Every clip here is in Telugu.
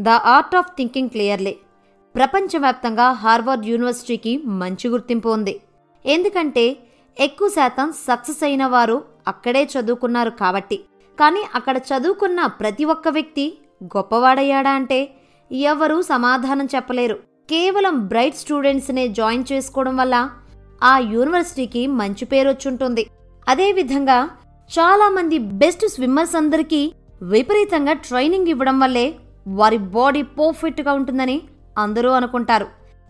The art of thinking clearly. ప్రపంచవ్యాప్తంగా హార్వర్డ్ యూనివర్సిటీకి మంచి గుర్తింపు ఉంది. ఎందుకంటే ఎక్కువ శాతం సక్సెస్ అయిన వారు అక్కడే చదువుకున్నారు కాబట్టి. కానీ అక్కడ చదువుకున్న ప్రతి ఒక్క వ్యక్తి గొప్పవాడయ్యాడా అంటే ఎవరూ సమాధానం చెప్పలేరు. కేవలం బ్రైట్ స్టూడెంట్స్నే జాయిన్ చేసుకోవడం వల్ల ఆ యూనివర్సిటీకి మంచి పేరు వచ్చుంటుంది. అదేవిధంగా చాలామంది బెస్ట్ స్విమ్మర్స్ అందరికీ విపరీతంగా ట్రైనింగ్ ఇవ్వడం వల్లే వారి బాడీ పర్ఫెక్ట్గా ఉంటుందని అందరూ అనుకుంటారు.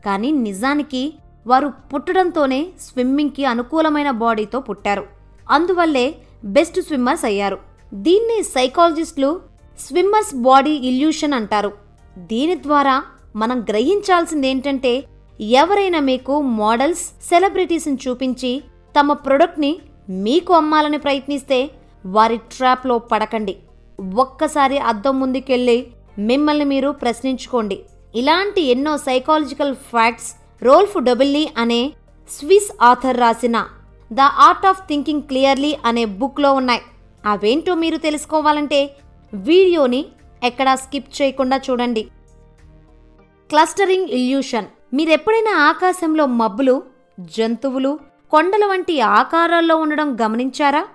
కానీ నిజానికి వారు పుట్టడంతోనే స్విమ్మింగ్కి అనుకూలమైన బాడీతో పుట్టారు. అందువల్లే బెస్ట్ స్విమ్మర్స్ అయ్యారు. దీన్ని సైకాలజిస్టులు స్విమ్మర్స్ బాడీ ఇల్యూషన్ అంటారు. దీని ద్వారా మనం గ్రహించాల్సింది ఏంటంటే ఎవరైనా మీకు మోడల్స్ సెలబ్రిటీస్ని చూపించి తమ ప్రొడక్ట్ని మీకు అమ్మాలని ప్రయత్నిస్తే వారి ట్రాప్లో పడకండి. ఒక్కసారి అద్దం ముందుకెళ్ళి మిమ్మల్ని మీరు ప్రశ్నించుకోండి. ఇలాంటి ఎన్నో సైకాలజికల్ ఫ్యాక్ట్స్ రోల్ఫ్ డబుల్లీ అనే స్విస్ ఆథర్ రాసిన the art of thinking clearly అనే బుక్లో ఉన్నాయి. అవేంటో మీరు తెలుసుకోవాలంటే వీడియోని ఎక్కడా స్కిప్ చేయకుండా చూడండి. Clustering illusion. మీరెప్పుడైనా ఆకాశంలో మబ్బులు జంతువులు కొండల వంటి ఆకారాల్లో ఉండడం గమనించారా?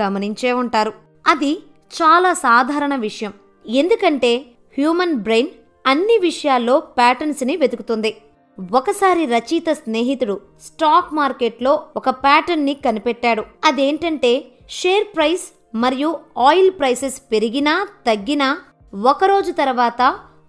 గమనించే ఉంటారు. అది చాలా సాధారణ విషయం. ఎందుకంటే హ్యూమన్ బ్రెయిన్ అన్ని విషయాల్లో ప్యాటర్న్స్ని వెతుకుతుంది. ఒకసారి రచయిత స్నేహితుడు స్టాక్ మార్కెట్లో ఒక ప్యాటర్న్ని కనిపెట్టాడు. అదేంటంటే షేర్ ప్రైస్ మరియు ఆయిల్ ప్రైసెస్ పెరిగినా తగ్గినా ఒకరోజు తర్వాత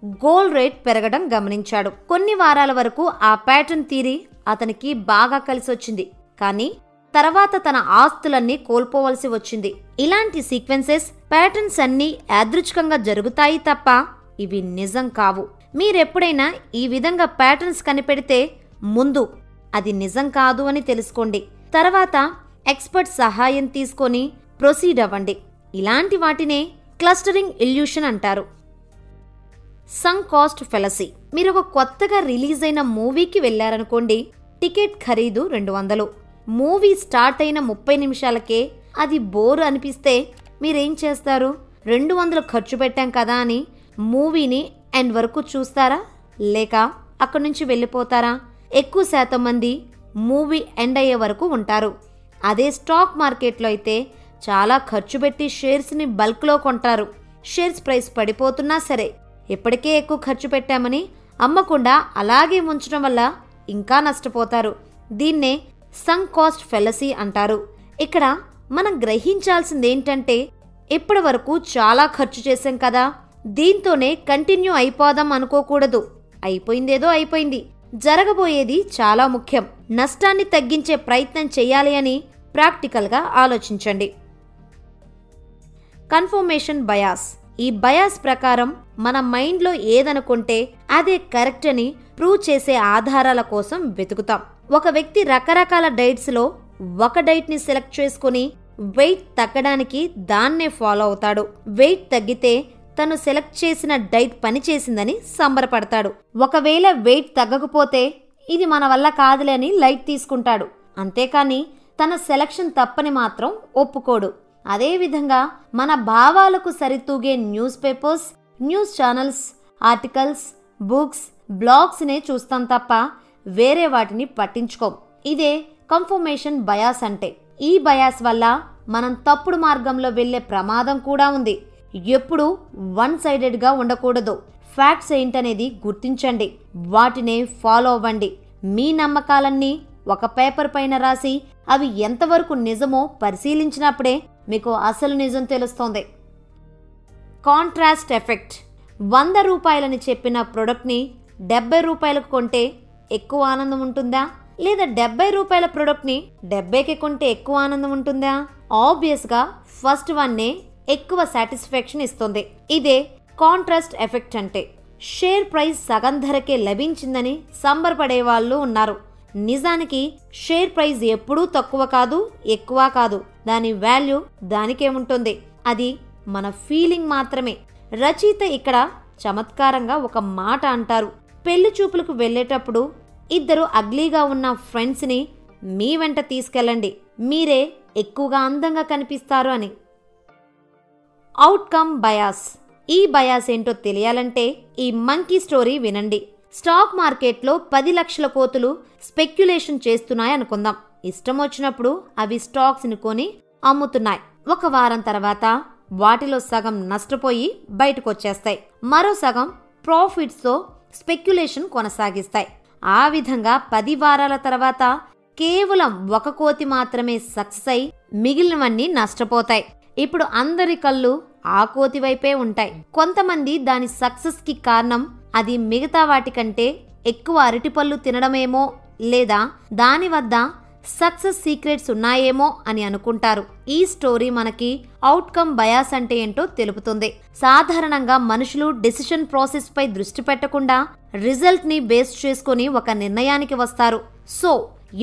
గోల్డ్ రేట్ పెరగడం గమనించాడు. కొన్ని వారాల వరకు ఆ ప్యాటర్న్ తీరి అతనికి బాగా కలిసొచ్చింది. కానీ తర్వాత తన ఆస్తులన్నీ కోల్పోవలసి వచ్చింది. ఇలాంటి సీక్వెన్సెస్ ప్యాటర్న్స్ అన్నీ యాదృచ్ఛికంగా జరుగుతాయి తప్ప ఇవి నిజం కావు. మీరెప్పుడైనా ఈ విధంగా ప్యాటర్న్స్ కనిపెడితే ముందు అది నిజం కాదు అని తెలుసుకోండి. తర్వాత ఎక్స్పర్ట్ సహాయం తీసుకొని ప్రొసీడ్ అవ్వండి. ఇలాంటి వాటినే క్లస్టరింగ్ ఇల్యూషన్ అంటారు. Sunk cost fallacy. మీరు ఒక కొత్తగా రిలీజ్ అయిన మూవీకి వెళ్ళారనుకోండి టికెట్ ఖరీదు రెండు వందలు. మూవీ స్టార్ట్ అయిన ముప్పై నిమిషాలకే అది బోర్ అనిపిస్తే మీరేం చేస్తారు? రెండు వందలు ఖర్చు పెట్టాం కదా అని మూవీని ఎండ్ వరకు చూస్తారా? లేక అక్కడి నుంచి వెళ్ళిపోతారా? ఎక్కువ శాతం మంది మూవీ ఎండ్ అయ్యే వరకు ఉంటారు. అదే స్టాక్ మార్కెట్లో అయితే చాలా ఖర్చు పెట్టి షేర్స్ని బల్క్లో కొంటారు. షేర్స్ ప్రైస్ పడిపోతున్నా సరే ఇప్పటికే ఎక్కువ ఖర్చు పెట్టామని అమ్మకుండా అలాగే ఉంచడం వల్ల ఇంకా నష్టపోతారు. దీన్నే సంక్ కాస్ట్ ఫెలసీ అంటారు. ఇక్కడ మనం గ్రహించాల్సింది ఏంటంటే ఇప్పటి వరకు చాలా ఖర్చు చేశాం కదా. దీంతోనే కంటిన్యూ అయిపోదాం అనుకోకూడదు. అయిపోయిందేదో అయిపోయింది. జరగబోయేది చాలా ముఖ్యం. నష్టాన్ని తగ్గించే ప్రయత్నం చేయాలి అని ప్రాక్టికల్గా ఆలోచించండి. Confirmation bias. ఈ బయాస్ ప్రకారం మన మైండ్లో ఏదనుకుంటే అదే కరెక్ట్ అని ప్రూవ్ చేసే ఆధారాల కోసం వెతుకుతాం. ఒక వ్యక్తి రకరకాల డైట్స్లో ఒక డైట్ని సెలెక్ట్ చేసుకుని వెయిట్ తగ్గడానికి దాన్నే ఫాలో అవుతాడు. వెయిట్ తగ్గితే తను సెలెక్ట్ చేసిన డైట్ పనిచేసిందని సంబరపడతాడు. ఒకవేళ వెయిట్ తగ్గకపోతే ఇది మన వల్ల కాదులే అని లైట్ తీసుకుంటాడు. అంతేకాని తన సెలక్షన్ తప్పని మాత్రం ఒప్పుకోడు. అదేవిధంగా మన భావాలకు సరితూగే newspapers news channels articles books బ్లాగ్స్నే చూస్తాం తప్ప వేరే వాటిని పట్టించుకోం. ఇదే కన్ఫర్మేషన్ బయాస్ అంటే. ఈ బయాస్ వల్ల మనం తప్పుడు మార్గంలో వెళ్ళే ప్రమాదం కూడా ఉంది. ఎప్పుడు వన్ సైడెడ్గా ఉండకూడదు. ఫ్యాక్ట్స్ ఏంటనేది గుర్తించండి. వాటినే ఫాలో అవ్వండి. మీ నమ్మకాలన్నీ ఒక పేపర్ పైన రాసి అవి ఎంతవరకు నిజమో పరిశీలించినప్పుడే మీకు అసలు నిజం తెలుస్తోంది. కాంట్రాస్ట్ ఎఫెక్ట్ వంద రూపాయలని చెప్పిన ప్రొడక్ట్ని డెబ్బై రూపాయలకు కొంటే ఎక్కువ ఆనందం ఉంటుందా? లేదా డెబ్బై రూపాయల ప్రొడక్ట్ని డెబ్బైకి కొంటే ఎక్కువ ఆనందం ఉంటుందా? ఆబ్వియస్గా ఫస్ట్ వన్నే ఎక్కువ సాటిస్ఫాక్షన్ ఇస్తుంది. ఇదే కాంట్రాస్ట్ ఎఫెక్ట్ అంటే షేర్ ప్రైస్ సగం ధరకే లభించిందని సంబరపడే వాళ్ళు ఉన్నారు. నిజానికి షేర్ ప్రైస్ ఎప్పుడూ తక్కువ కాదు ఎక్కువ కాదు. దాని వాల్యూ దానికే ఉంటుంది. అది మన ఫీలింగ్ మాత్రమే. రచయిత ఇక్కడ చమత్కారంగా ఒక మాట అంటారు. పెళ్ళి చూపులకు వెళ్ళేటప్పుడు ఇద్దరు అగ్లీగా ఉన్న ఫ్రెండ్స్ని మీ వెంట తీసుకెళ్ళండి. మీరే ఎక్కువగా అందంగా కనిపిస్తారు అని. Outcome bias. ఈ బయాస్ ఏంటో తెలియాలంటే ఈ మంకీ స్టోరీ వినండి. స్టాక్ మార్కెట్లో పది లక్షల కోతులు స్పెక్యులేషన్ చేస్తున్నాయి అనుకుందాం. ఇష్టం వచ్చినప్పుడు అవి స్టాక్స్ని కొని అమ్ముతున్నాయి. ఒక వారం తర్వాత వాటిలో సగం నష్టపోయి బయటకు వచ్చేస్తాయి మరో సగం ప్రాఫిట్స్తో స్పెక్యులేషన్ కొనసాగిస్తాయి. ఆ విధంగా పది వారాల తర్వాత కేవలం ఒక కోతి మాత్రమే సక్సెస్ అయి మిగిలినవన్నీ నష్టపోతాయి. ఇప్పుడు అందరి కళ్ళు ఆ కోతి వైపే ఉంటాయి. కొంతమంది దాని సక్సెస్కి కారణం అది మిగతా వాటికంటే ఎక్కువ అరటిపళ్ళు తినడమేమో లేదా దాని వద్ద సక్సెస్ సీక్రెట్స్ ఉన్నాయేమో అని అనుకుంటారు. ఈ స్టోరీ మనకి అవుట్కమ్ బయాస్ అంటే ఏంటో తెలుపుతుంది. సాధారణంగా మనుషులు డెసిషన్ ప్రాసెస్ పై దృష్టి పెట్టకుండా రిజల్ట్ని బేస్ చేసుకుని ఒక నిర్ణయానికి వస్తారు. సో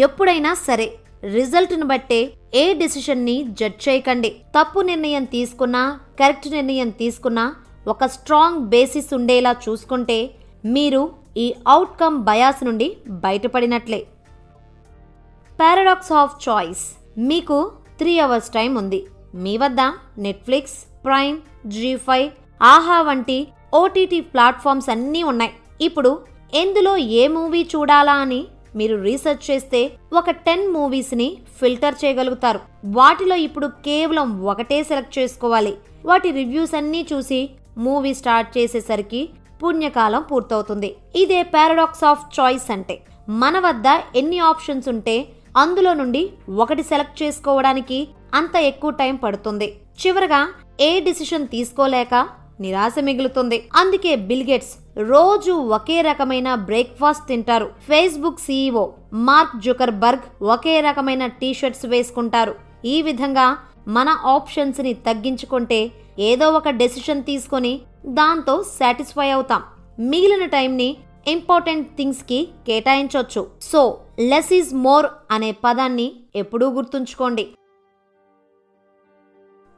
ఎప్పుడైనా సరే రిజల్ట్ను బట్టే ఏ డెసిషన్ని జడ్జ్ చేయకండి. తప్పు నిర్ణయం తీసుకున్నా కరెక్ట్ నిర్ణయం తీసుకున్నా ఒక స్ట్రాంగ్ బేసిస్ ఉండేలా చూసుకుంటే మీరు ఈ అవుట్కమ్ బయాస్ నుండి బయటపడినట్లే. పారాడాక్స్ ఆఫ్ చాయిస్ మీకు త్రీ అవర్స్ టైం ఉంది. మీ వద్ద నెట్ఫ్లిక్స్ ప్రైమ్ జీ ఫైవ్ ఆహా వంటి ఓటీటీ ప్లాట్ఫామ్స్ అన్నీ ఉన్నాయి. ఇప్పుడు ఎందులో ఏ మూవీ చూడాలా అని మీరు రీసెర్చ్ చేస్తే ఒక టెన్ మూవీస్ని ఫిల్టర్ చేయగలుగుతారు. వాటిలో ఇప్పుడు కేవలం ఒకటే సెలెక్ట్ చేసుకోవాలి. వాటి రివ్యూస్ అన్నీ చూసి మూవీ స్టార్ట్ చేసేసరికి పుణ్యకాలం పూర్తవుతుంది. ఇదే పారాడాక్స్ ఆఫ్ చాయిస్ అంటే మన వద్ద ఎన్ని ఆప్షన్స్ ఉంటే అందులో నుండి ఒకటి సెలెక్ట్ చేసుకోవడానికి అంత ఎక్కువ టైం పడుతుంది. చివరగా ఏ డిసిషన్ తీసుకోలేక నిరాశ మిగులుతుంది. అందుకే బిల్గేట్స్ రోజు ఒకే రకమైన బ్రేక్ఫాస్ట్ తింటారు. ఫేస్బుక్ సీఈఓ మార్క్ జుకర్బర్గ్ ఒకే రకమైన టీషర్ట్స్ వేసుకుంటారు. ఈ విధంగా మన ఆప్షన్స్ని తగ్గించుకుంటే ఏదో ఒక డెసిషన్ తీసుకొని దాంతో సాటిస్ఫై అవుతాం. మిగిలిన టైంని ఇంపార్టెంట్ థింగ్స్కి కేటాయించవచ్చు సో లెస్ ఈజ్ మోర్ అనే పదాన్ని ఎప్పుడూ గుర్తుంచుకోండి.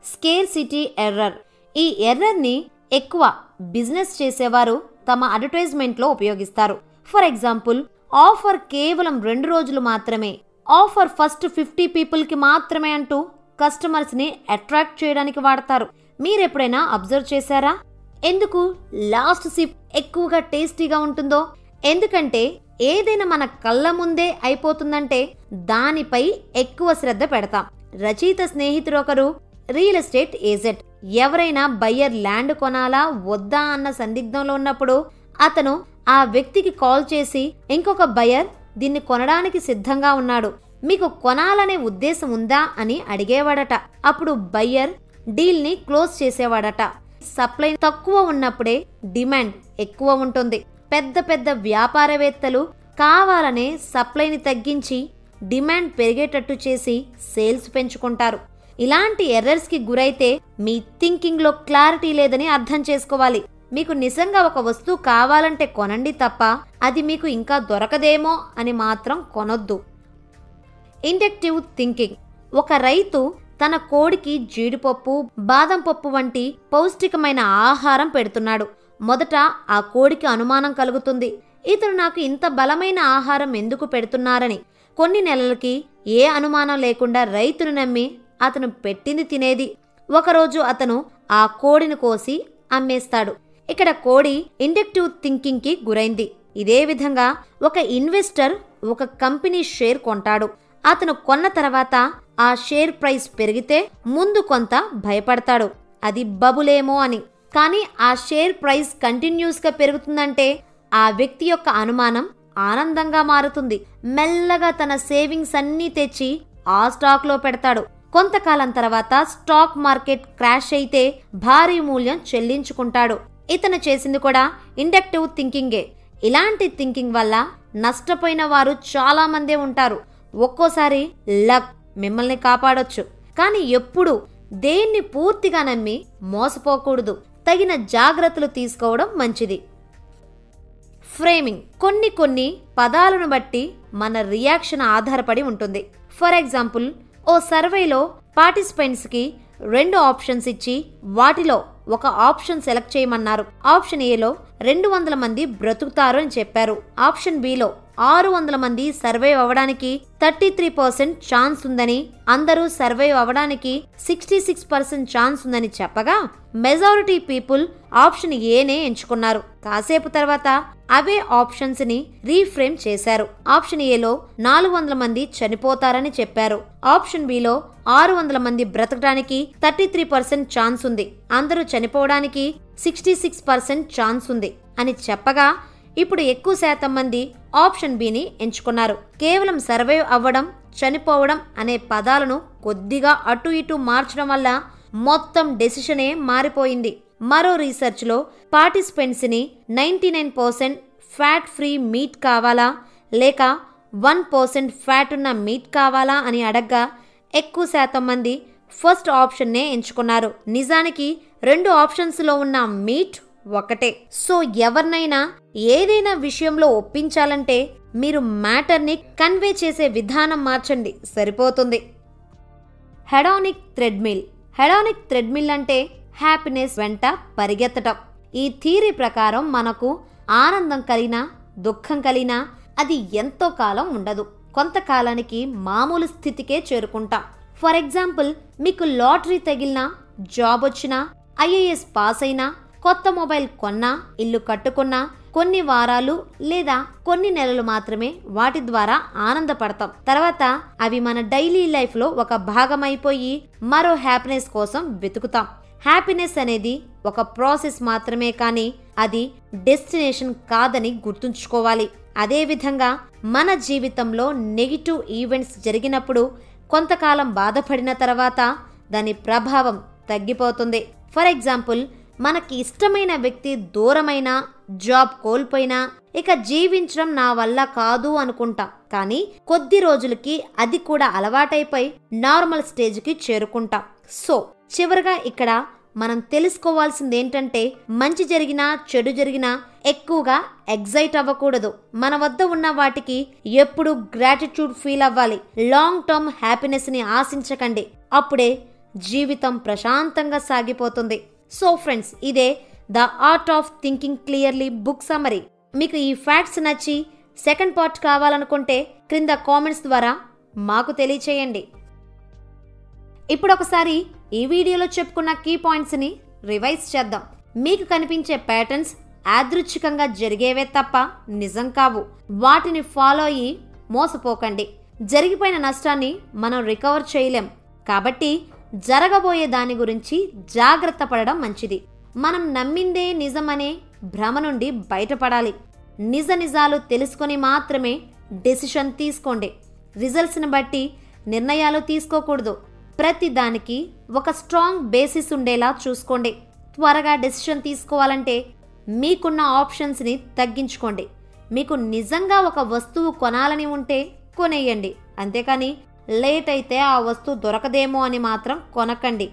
స్కేర్ సిటీ ఎర్రర్ ఈ ఎర్రర్ని ఎక్కువ బిజినెస్ చేసేవారు తమ అడ్వర్టైజ్మెంట్లో ఉపయోగిస్తారు. ఫర్ ఎగ్జాంపుల్ ఆఫర్ కేవలం రెండు రోజులు మాత్రమే ఆఫర్ ఫస్ట్ ఫిఫ్టీ పీపుల్కి మాత్రమే అంటూ కస్టమర్స్ని అట్రాక్ట్ చేయడానికి వాడతారు. మీరెప్పుడైనా అబ్జర్వ్ చేశారా? ఎందుకు లాస్ట్ సిప్ ఎక్కువగా టేస్టీగా ఉంటుందో? ఎందుకంటే ఏదైనా మన కళ్ళ ముందే అయిపోతుందంటే దానిపై ఎక్కువ శ్రద్ధ పెడతాం. రచయిత స్నేహితుడు ఒకరు రియల్ ఎస్టేట్ ఏజెంట్. ఎవరైనా బయ్యర్ ల్యాండ్ కొనాలా వద్దా అన్న సందిగ్ధంలో ఉన్నప్పుడు అతను ఆ వ్యక్తికి కాల్ చేసి ఇంకొక బయ్యర్ దీన్ని కొనడానికి సిద్ధంగా ఉన్నాడు. మీకు కొనాలనే ఉద్దేశం ఉందా? అని అడిగేవాడట. అప్పుడు బయ్యర్ డీల్ని క్లోజ్ చేసేవాడట. సప్లై తక్కువ ఉన్నప్పుడే డిమాండ్ ఎక్కువ ఉంటుంది. పెద్ద పెద్ద వ్యాపారవేత్తలు కావాలనే సప్లైని తగ్గించి డిమాండ్ పెరిగేటట్టు చేసి సేల్స్ పెంచుకుంటారు. ఇలాంటి ఎర్రర్స్కి గురైతే మీ థింకింగ్లో క్లారిటీ లేదని అర్థం చేసుకోవాలి. మీకు నిజంగా ఒక వస్తువు కావాలంటే కొనండి తప్ప అది మీకు ఇంకా దొరకదేమో అని మాత్రం కొనొద్దు. Inductive thinking. ఒక రైతు తన కోడికి జీడిపప్పు బాదం పప్పు వంటి పౌష్టికమైన ఆహారం పెడుతున్నాడు. మొదట ఆ కోడికి అనుమానం కలుగుతుంది. ఇతను నాకు ఇంత బలమైన ఆహారం ఎందుకు పెడుతున్నారని. కొన్ని నెలలకి ఏ అనుమానం లేకుండా రైతును నమ్మి అతను పెట్టింది తినేది. ఒకరోజు అతను ఆ కోడిని కోసి అమ్మేస్తాడు. ఇక్కడ కోడి ఇండక్టివ్ థింకింగ్కి గురైంది. ఇదే విధంగా ఒక ఇన్వెస్టర్ ఒక కంపెనీ షేర్ కొంటాడు. అతను కొన్న తర్వాత ఆ షేర్ ప్రైస్ పెరిగితే ముందు కొంత భయపడతాడు. అది బబులేమో అని. కానీ ఆ షేర్ ప్రైస్ కంటిన్యూస్గా పెరుగుతుందంటే ఆ వ్యక్తి యొక్క అనుమానం ఆనందంగా మారుతుంది. మెల్లగా తన సేవింగ్స్ అన్నీ తెచ్చి ఆ స్టాక్లో పెడతాడు. కొంతకాలం తర్వాత స్టాక్ మార్కెట్ క్రాష్ అయితే భారీ మూల్యం చెల్లించుకుంటాడు. ఇతను చేసింది కూడా ఇండక్టివ్ థింకింగే. ఇలాంటి థింకింగ్ వల్ల నష్టపోయిన వారు చాలా మందే ఉంటారు. ఒక్కోసారి లక్ మిమ్మల్ని కాపాడొచ్చు. కానీ ఎప్పుడు దేన్ని పూర్తిగా నమ్మి మోసపోకూడదు. తగిన జాగ్రత్తలు తీసుకోవడం మంచిది. ఫ్రేమింగ్. కొన్ని కొన్ని పదాలను బట్టి మన రియాక్షన్ ఆధారపడి ఉంటుంది. ఫర్ ఎగ్జాంపుల్ ఓ సర్వేలో పార్టిసిపెంట్స్కి రెండు ఆప్షన్స్ ఇచ్చి వాటిలో ఒక ఆప్షన్ సెలెక్ట్ చేయమన్నారు. ఆప్షన్ ఏలో రెండు వందల మంది బ్రతుకుతారు అని చెప్పారు. ఆప్షన్ బిలో ఆరు వందల మంది సర్వే అవ్వడానికి థర్టీ త్రీ పర్సెంట్ ఛాన్స్ ఉందని అందరూ సర్వైవ్ అవ్వడానికి సిక్స్టీ సిక్స్ పర్సెంట్ ఛాన్స్ ఉందని చెప్పగా మెజారిటీ పీపుల్ ఆప్షన్ ఏనే ఎంచుకున్నారు. కాసేపు తర్వాత అవే ఆప్షన్స్ని రీఫ్రేమ్ చేశారు. ఆప్షన్ ఏలో నాలుగు వందల మంది చనిపోతారని చెప్పారు. ఆప్షన్ బిలో ఆరు వందల మంది బ్రతకడానికి థర్టీ త్రీ పర్సెంట్ ఛాన్స్ ఉంది. అందరూ చనిపోవడానికి సిక్స్టీ సిక్స్ పర్సెంట్ ఛాన్స్ ఉంది అని చెప్పగా ఇప్పుడు ఎక్కువ శాతం మంది ఆప్షన్ బిని ఎంచుకున్నారు. కేవలం సర్వైవ్ అవ్వడం చనిపోవడం అనే పదాలను కొద్దిగా అటు ఇటు మార్చడం వల్ల మొత్తం డెసిషనే మారిపోయింది. మరో రీసెర్చ్లో పార్టిసిపెంట్స్ని ninety nine percent fat free meat కావాలా లేక వన్ పర్సెంట్ ఫ్యాట్ ఉన్న మీట్ కావాలా అని అడగ్గా ఎక్కువ శాతం మంది ఫస్ట్ ఆప్షన్నే ఎంచుకున్నారు. నిజానికి రెండు ఆప్షన్స్లో ఉన్న మీట్ ఒకటే. సో ఎవరినైనా ఏదైనా విషయంలో ఒప్పించాలంటే మీరు మ్యాటర్ని కన్వే చేసే విధానం మార్చండి. సరిపోతుంది. Hedonic treadmill. హెడానిక్ థ్రెడ్మిల్ అంటే హ్యాపీనెస్ వెంట పరిగెత్తటం. ఈ థీరీ ప్రకారం మనకు ఆనందం కలిగినా దుఃఖం కలిగినా అది ఎంతో కాలం ఉండదు. కొంతకాలానికి మామూలు స్థితికే చేరుకుంటాం. ఫర్ ఎగ్జాంపుల్ మీకు లాటరీ తగిలినా జాబ్ వచ్చినా ఐఏఎస్ పాస్ అయినా కొత్త మొబైల్ కొన్నా ఇల్లు కట్టుకున్నా కొన్ని వారాలు లేదా కొన్ని నెలలు మాత్రమే వాటి ద్వారా ఆనందపడతాం. తర్వాత అవి మన డైలీ లైఫ్లో ఒక భాగమైపోయి మరో హ్యాపీనెస్ కోసం వెతుకుతాం. హ్యాపీనెస్ అనేది ఒక ప్రాసెస్ మాత్రమే కానీ అది డెస్టినేషన్ కాదని గుర్తుంచుకోవాలి. అదేవిధంగా మన జీవితంలో నెగిటివ్ ఈవెంట్స్ జరిగినప్పుడు కొంతకాలం బాధపడిన తర్వాత దాని ప్రభావం తగ్గిపోతుంది. ఫర్ ఎగ్జాంపుల్ మనకి ఇష్టమైన వ్యక్తి దూరమైన జాబ్ కోల్పోయినా ఇక జీవించడం నా వల్ల కాదు అనుకుంటాం. కానీ కొద్ది రోజులకి అది కూడా అలవాటైపోయి నార్మల్ స్టేజ్కి చేరుకుంటాం. సో చివరిగా ఇక్కడ మనం తెలుసుకోవాల్సింది ఏంటంటే మంచి జరిగినా చెడు జరిగినా ఎక్కువగా ఎగ్జైట్ అవ్వకూడదు. మన వద్ద ఉన్న వాటికి ఎప్పుడు గ్రాటిట్యూడ్ ఫీల్ అవ్వాలి. లాంగ్ టర్మ్ హ్యాపీనెస్ని ఆశించకండి. అప్పుడే జీవితం ప్రశాంతంగా సాగిపోతుంది. సో ఫ్రెండ్స్ ఇదే the art of thinking clearly book summary మీకు ఈ ఫ్యాక్ట్స్ నచ్చి సెకండ్ పార్ట్ కావాలనుకుంటే క్రింద కామెంట్స్ ద్వారా మాకు తెలియచేయండి. ఇప్పుడు ఒకసారి ఈ వీడియోలో చెప్పుకున్న కీ పాయింట్స్ని రివైజ్ చేద్దాం. మీకు కనిపించే ప్యాటర్న్స్ యాదృచ్ఛికంగా జరిగేవే తప్ప నిజం కావు. వాటిని ఫాలో అయ్యి మోసపోకండి. జరిగిపోయిన నష్టాన్ని మనం రికవర్ చేయలేం. కాబట్టి జరగబోయే దాని గురించి జాగ్రత్త పడడం మంచిది. మనం నమ్మిందే నిజమనే భ్రమ నుండి బయటపడాలి. నిజ నిజాలు తెలుసుకొని మాత్రమే డెసిషన్ తీసుకోండి. రిజల్ట్స్ని బట్టి నిర్ణయాలు తీసుకోకూడదు. ప్రతి దానికి ఒక స్ట్రాంగ్ బేసిస్ ఉండేలా చూసుకోండి. త్వరగా డెసిషన్ తీసుకోవాలంటే మీకున్న ఆప్షన్స్ని తగ్గించుకోండి. మీకు నిజంగా ఒక వస్తువు కొనాలని ఉంటే కొనేయండి. అంతేకాని లేట్ అయితే ఆ వస్తువు దొరకదేమో అని మాత్రం కొనకండి.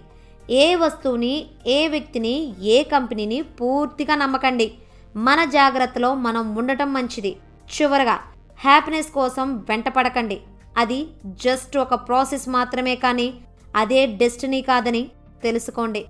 ఏ వస్తువుని ఏ వ్యక్తిని ఏ కంపెనీని పూర్తిగా నమ్మకండి. మన జాగ్రత్తలో మనం ఉండటం మంచిది. చివరగా హ్యాపీనెస్ కోసం వెంటపడకండి అది జస్ట్ ఒక ప్రాసెస్ మాత్రమే కానీ అదే డెస్టినీ కాదని తెలుసుకోండి.